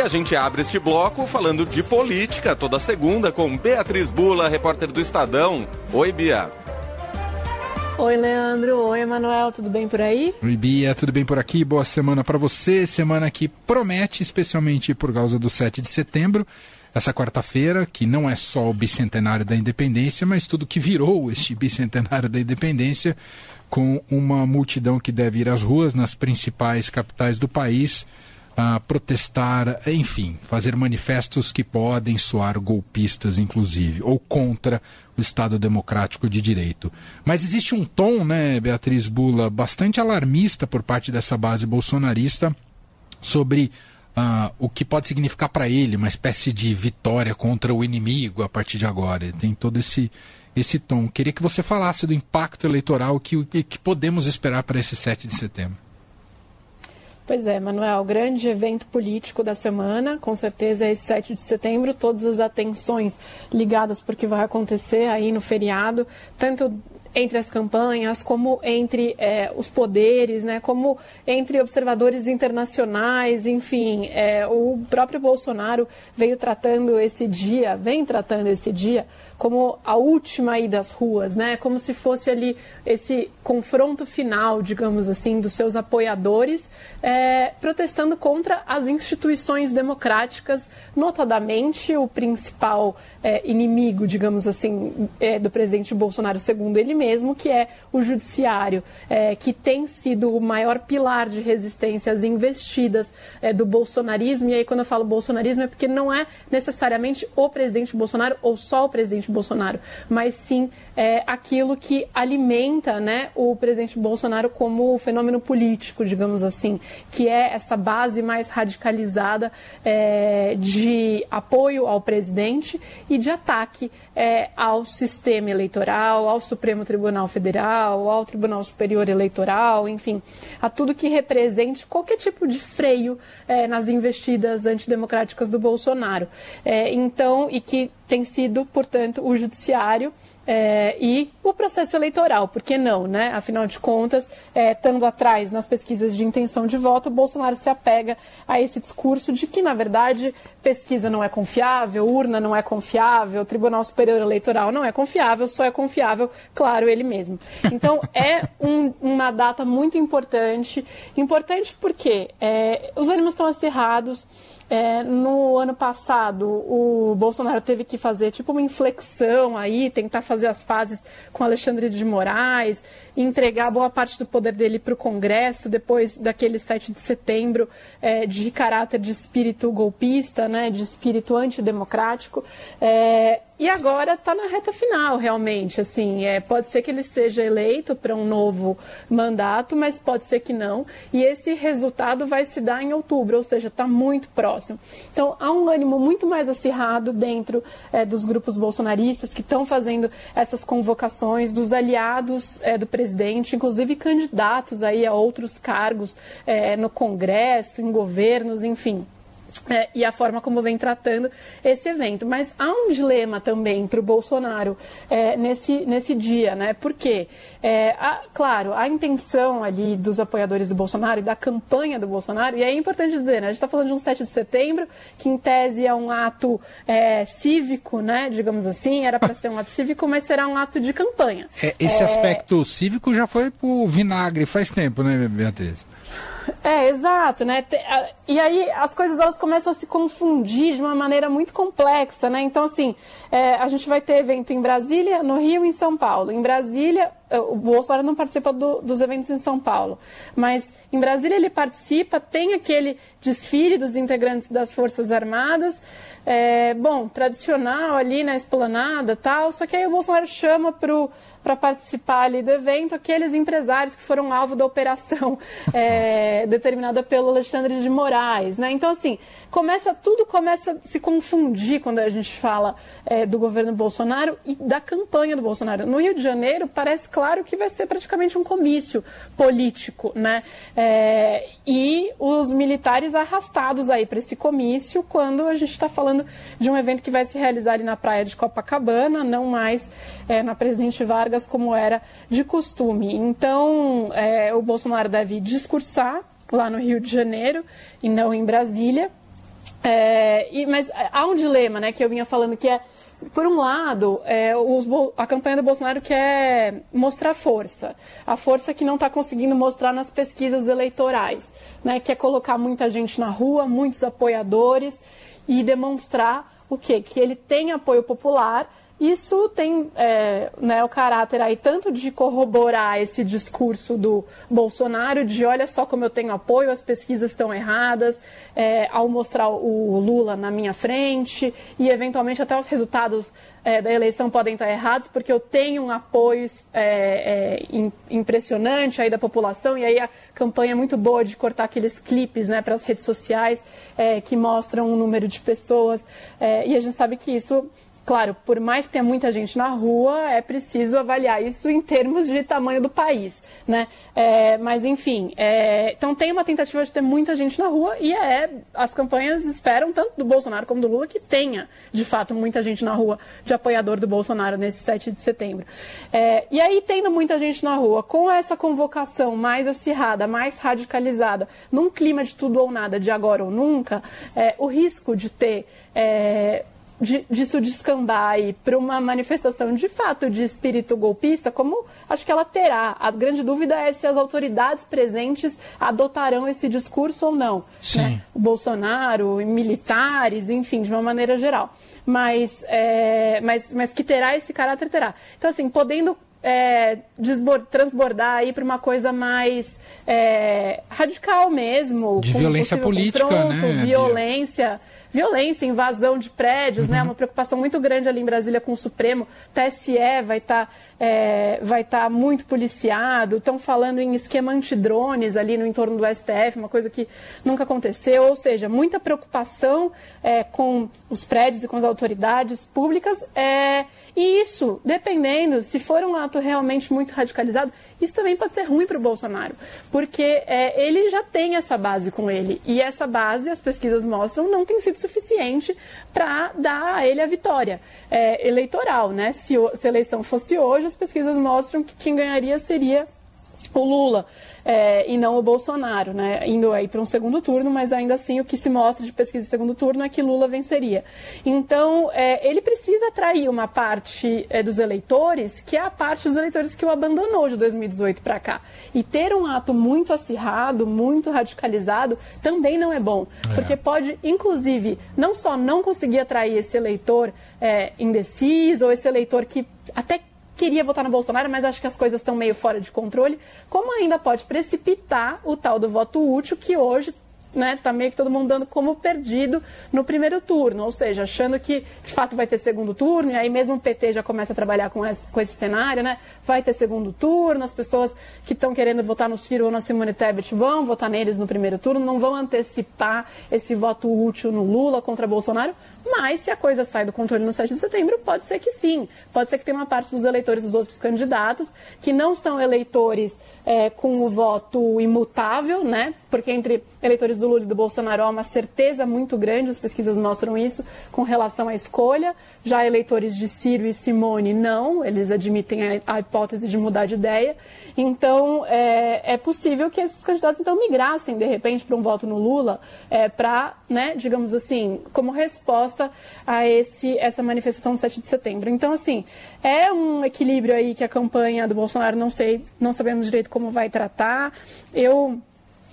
E a gente abre este bloco falando de política toda segunda com Beatriz Bula, repórter do Estadão. Oi, Bia. Oi, Leandro. Oi, Emanuel. Tudo bem por aí? Oi, Bia. Tudo bem por aqui? Boa semana para você. Semana que promete, especialmente por causa do 7 de setembro. Essa quarta-feira, que não é só o bicentenário da independência, mas tudo que virou este bicentenário da independência, com uma multidão que deve ir às ruas nas principais capitais do país a protestar, enfim, fazer manifestos que podem soar golpistas, inclusive, ou contra o Estado Democrático de Direito. Mas existe um tom, né, Beatriz Bula, bastante alarmista por parte dessa base bolsonarista sobre uh, o que pode significar para ele uma espécie de vitória contra o inimigo a partir de agora. Tem todo esse, esse tom. Queria que você falasse do impacto eleitoral que, que podemos esperar para esse 7 de setembro. Pois é, Manuel, grande evento político da semana, com certeza é esse 7 de setembro, todas as atenções ligadas porque vai acontecer aí no feriado, tanto entre as campanhas, como entre é, os poderes, né, como entre observadores internacionais, enfim, é, o próprio Bolsonaro veio tratando esse dia, vem tratando esse dia como a última aí das ruas, né, como se fosse ali esse confronto final, digamos assim, dos seus apoiadores, é, protestando contra as instituições democráticas, notadamente o principal é, inimigo, digamos assim, é, do presidente Bolsonaro, segundo ele mesmo, que é o judiciário, é, que tem sido o maior pilar de resistência às investidas é, do bolsonarismo. E aí, quando eu falo bolsonarismo, é porque não é necessariamente o presidente Bolsonaro ou só o presidente Bolsonaro, mas sim é, aquilo que alimenta né, o presidente Bolsonaro como fenômeno político, digamos assim, que é essa base mais radicalizada é, de apoio ao presidente e de ataque é, ao sistema eleitoral, ao Supremo Tribunal Federal, ao Tribunal Superior Eleitoral, enfim, a tudo que represente qualquer tipo de freio é, nas investidas antidemocráticas do Bolsonaro. É, então, e que tem sido, portanto, o judiciário é, e o processo eleitoral, por que não, né? Afinal de contas, é, estando atrás nas pesquisas de intenção de voto, o Bolsonaro se apega a esse discurso de que, na verdade, pesquisa não é confiável, urna não é confiável, Tribunal Superior Eleitoral não é confiável, só é confiável, claro, ele mesmo. Então, é um, uma data muito importante. Importante porque é, os ânimos estão acirrados. É, no ano passado, o Bolsonaro teve que fazer tipo uma inflexão aí, tentar fazer as pazes com Alexandre de Moraes, entregar boa parte do poder dele para o Congresso depois daquele 7 de setembro é, de caráter de espírito golpista, né, de espírito antidemocrático. É, e agora está na reta final, realmente. Assim, é, pode ser que ele seja eleito para um novo mandato, mas pode ser que não. E esse resultado vai se dar em outubro, ou seja, está muito próximo. Então, há um ânimo muito mais acirrado dentro é, dos grupos bolsonaristas que estão fazendo essas convocações, dos aliados é, do presidente, inclusive candidatos aí a outros cargos é, no Congresso, em governos, enfim. É, e a forma como vem tratando esse evento. Mas há um dilema também para o Bolsonaro é, nesse, nesse dia, né? Porque, é, a, claro, a intenção ali dos apoiadores do Bolsonaro e da campanha do Bolsonaro, e é importante dizer, né? A gente está falando de um 7 de setembro, que em tese é um ato é, cívico, né? Digamos assim, era para ser um ato cívico, mas será um ato de campanha. É, esse aspecto cívico já foi pro vinagre faz tempo, né, Beatriz? É, exato, né? E aí as coisas elas começam a se confundir de uma maneira muito complexa, né? Então, assim, é, a gente vai ter evento em Brasília, no Rio e em São Paulo. Em Brasília, o Bolsonaro não participa do, dos eventos em São Paulo, mas em Brasília ele participa, tem aquele desfile dos integrantes das Forças Armadas, é, bom, tradicional ali na esplanada tal, só que aí o Bolsonaro chama para participar ali do evento aqueles empresários que foram alvo da operação é, determinada pelo Alexandre de Moraes, né? Então assim começa tudo começa a se confundir quando a gente fala é, do governo Bolsonaro e da campanha do Bolsonaro. No Rio de Janeiro parece claro que vai ser praticamente um comício político, né? É, e os militares arrastados aí para esse comício quando a gente está falando de um evento que vai se realizar ali na praia de Copacabana, não mais é, na Presidente Vargas Vargas como era de costume. Então, é, o Bolsonaro deve discursar lá no Rio de Janeiro e não em Brasília. É, e, mas há um dilema, né, que eu vinha falando que é por um lado, é, os, a campanha do Bolsonaro quer mostrar força, a força que não está conseguindo mostrar nas pesquisas eleitorais, né? Quer colocar muita gente na rua, muitos apoiadores e demonstrar o quê? Que ele tem apoio popular isso tem é, né, o caráter aí tanto de corroborar esse discurso do Bolsonaro de olha só como eu tenho apoio, as pesquisas estão erradas, é, ao mostrar o Lula na minha frente e eventualmente até os resultados é, da eleição podem estar errados porque eu tenho um apoio é, é, impressionante aí da população e aí a campanha é muito boa de cortar aqueles clipes né, para as redes sociais é, que mostram o número de pessoas e a gente sabe que isso Claro, por mais que tenha muita gente na rua, é preciso avaliar isso em termos de tamanho do país, né? É, mas enfim, é, então tem uma tentativa de ter muita gente na rua e é as campanhas esperam tanto do Bolsonaro como do Lula que tenha, de fato, muita gente na rua de apoiador do Bolsonaro nesse 7 de setembro. É, e aí tendo muita gente na rua, com essa convocação mais acirrada, mais radicalizada, num clima de tudo ou nada, de agora ou nunca, é, o risco de ter é, de, disso descambar para uma manifestação de fato de espírito golpista, como acho que ela terá. A grande dúvida é se as autoridades presentes adotarão esse discurso ou não. Né? O Bolsonaro, militares, enfim, de uma maneira geral. Mas, é, mas, mas que terá esse caráter, terá. Então, assim, podendo é, transbordar aí para uma coisa mais é, radical mesmo. De violência política, né? Violência violência, invasão de prédios, né? uhum. né? Uma preocupação muito grande ali em Brasília com o Supremo. TSE vai estar tá, é, vai tá muito policiado. Estão falando em esquema antidrones ali no entorno do STF, uma coisa que nunca aconteceu. Ou seja, muita preocupação é, com os prédios e com as autoridades públicas. É, e isso, dependendo, se for um ato realmente muito radicalizado, isso também pode ser ruim para o Bolsonaro, porque é, ele já tem essa base com ele. E essa base, as pesquisas mostram, não tem sido suficiente para dar a ele a vitória é, eleitoral. Né? Se, se a eleição fosse hoje, as pesquisas mostram que quem ganharia seria o Lula é, e não o Bolsonaro, né? Indo aí para um segundo turno, mas ainda assim o que se mostra de pesquisa de segundo turno é que Lula venceria. Então, é, ele precisa atrair uma parte é, dos eleitores, que é a parte dos eleitores que o abandonou de 2018 para cá. E ter um ato muito acirrado, muito radicalizado, também não é bom. É. Porque pode, inclusive, não só não conseguir atrair esse eleitor é, indeciso, ou esse eleitor que até queria votar no Bolsonaro, mas acho que as coisas estão meio fora de controle, como ainda pode precipitar o tal do voto útil que hoje né, tá meio que todo mundo dando como perdido no primeiro turno, ou seja, achando que de fato vai ter segundo turno, e aí mesmo o PT já começa a trabalhar com esse, com esse cenário, né? Vai ter segundo turno, as pessoas que estão querendo votar no Ciro ou na Simone Tebet vão votar neles no primeiro turno, não vão antecipar esse voto útil no Lula contra Bolsonaro, mas se a coisa sai do controle no 7 de setembro, pode ser que sim. Pode ser que tenha uma parte dos eleitores dos outros candidatos que não são eleitores é, com o voto imutável, né? Porque entre eleitores do Lula e do Bolsonaro há uma certeza muito grande, as pesquisas mostram isso, com relação à escolha. Já eleitores de Ciro e Simone, não, eles admitem a, hipótese de mudar de ideia. Então, é, é, possível que esses candidatos então migrassem, de repente, para um voto no Lula, é, para, né, digamos assim, como resposta a esse, essa manifestação do 7 de setembro. Então, assim, é um equilíbrio aí que a campanha do Bolsonaro, não sei, não sabemos direito como vai tratar. Eu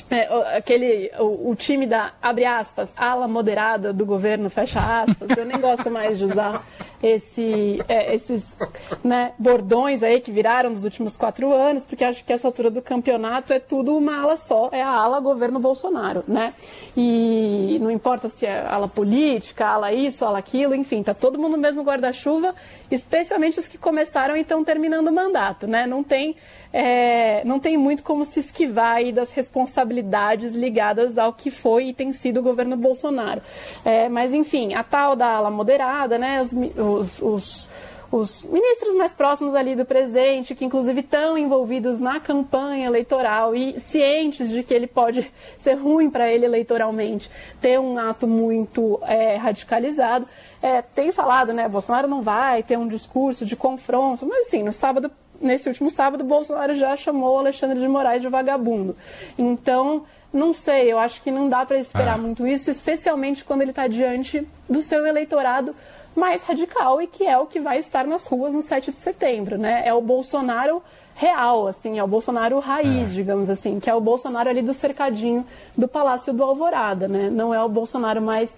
é, aquele, o, o, time da, abre aspas, ala moderada do governo, fecha aspas, eu nem gosto mais de usar esse, é, esses né, bordões aí que viraram nos últimos quatro anos, porque acho que essa altura do campeonato é tudo uma ala só, é a ala governo Bolsonaro, né? E não importa se é ala política, ala isso, ala aquilo, enfim, tá todo mundo no mesmo guarda-chuva, especialmente os que começaram e estão terminando o mandato, né? Não tem é, não tem muito como se esquivar das responsabilidades ligadas ao que foi e tem sido o governo Bolsonaro. É, mas, enfim, a tal da ala moderada, né, os, os, os os ministros mais próximos ali do presidente, que inclusive estão envolvidos na campanha eleitoral e cientes de que ele pode ser ruim para ele eleitoralmente, ter um ato muito é, radicalizado, é, tem falado, né, Bolsonaro não vai ter um discurso de confronto, mas assim, no sábado nesse último sábado, Bolsonaro já chamou Alexandre de Moraes de vagabundo. Então, Não sei, eu acho que não dá para esperar é. muito isso, especialmente quando ele está diante do seu eleitorado mais radical e que é o que vai estar nas ruas no 7 de setembro, né? É o Bolsonaro real, assim, é o Bolsonaro raiz, é. digamos assim, que é o Bolsonaro ali do cercadinho do Palácio do Alvorada, né? Não é o Bolsonaro mais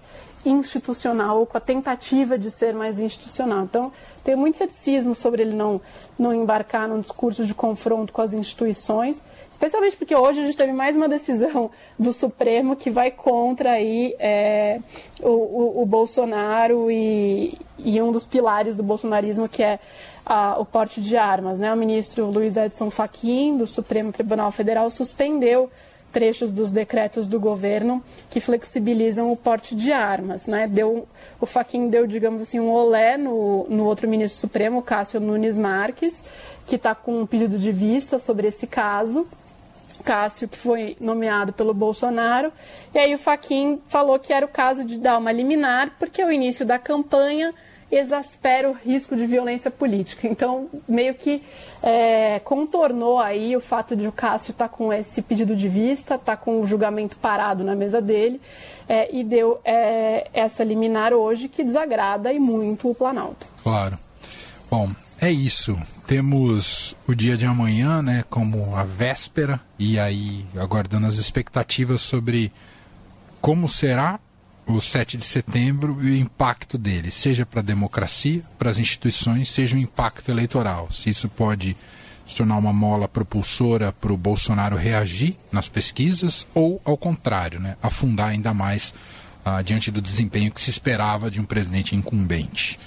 institucional, com a tentativa de ser mais institucional. Então, tem muito ceticismo sobre ele não, não embarcar num discurso de confronto com as instituições, especialmente porque hoje a gente teve mais uma decisão do Supremo que vai contra aí, é, o, o, o, Bolsonaro e, e um dos pilares do bolsonarismo, que é a, o porte de armas. Né? O ministro Luiz Edson Fachin, do Supremo Tribunal Federal, suspendeu trechos dos decretos do governo que flexibilizam o porte de armas. Né? Deu, o Faquin deu, digamos assim, um olé no, no outro ministro supremo, Cássio Nunes Marques, que está com um pedido de vista sobre esse caso. Cássio, que foi nomeado pelo Bolsonaro, e aí o Faquin falou que era o caso de dar uma liminar, porque o início da campanha exaspera o risco de violência política. Então, meio que é, contornou aí o fato de o Cássio estar tá com esse pedido de vista, estar tá com o julgamento parado na mesa dele, é, e deu é, essa liminar hoje que desagrada e muito o Planalto. Claro. Bom, é isso. Temos o dia de amanhã, né, como a véspera, e aí aguardando as expectativas sobre como será o 7 de setembro e o impacto dele, seja para a democracia, para as instituições, seja o impacto eleitoral. Se isso pode se tornar uma mola propulsora para o Bolsonaro reagir nas pesquisas ou, ao contrário, né, afundar ainda mais ah, diante do desempenho que se esperava de um presidente incumbente.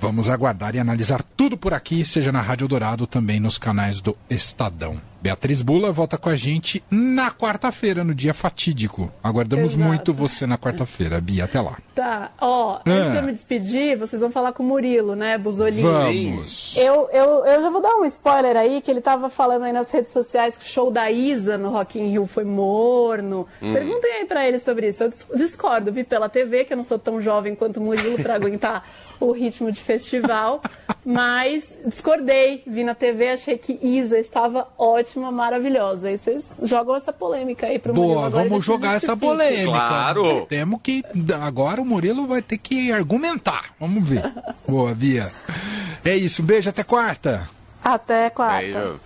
Vamos aguardar e analisar tudo por aqui, seja na Rádio Dourado, também nos canais do Estadão. Beatriz Bula volta com a gente na quarta-feira, no dia fatídico. Aguardamos Exato. muito você na quarta-feira, Bia. Até lá. Tá. Ó, oh, antes de eu me despedir, vocês vão falar com o Murilo, né, Buzolini? Vamos. Eu, eu, eu já vou dar um spoiler aí, que ele tava falando aí nas redes sociais que o show da Isa no Rock in Rio foi morno. Hum. Perguntem aí pra ele sobre isso. Eu discordo, vi pela TV, que eu não sou tão jovem quanto o Murilo pra aguentar o ritmo de festival, mas discordei. Vi na TV, achei que Isa estava ótima, maravilhosa. Aí vocês jogam essa polêmica aí pro Boa, Murilo. Boa, vamos jogar essa polêmica. Claro. Temos que. Agora o Murilo vai ter que argumentar. Vamos ver. Boa, Bia. É isso, beijo, até quarta. Até quarta. Beijo.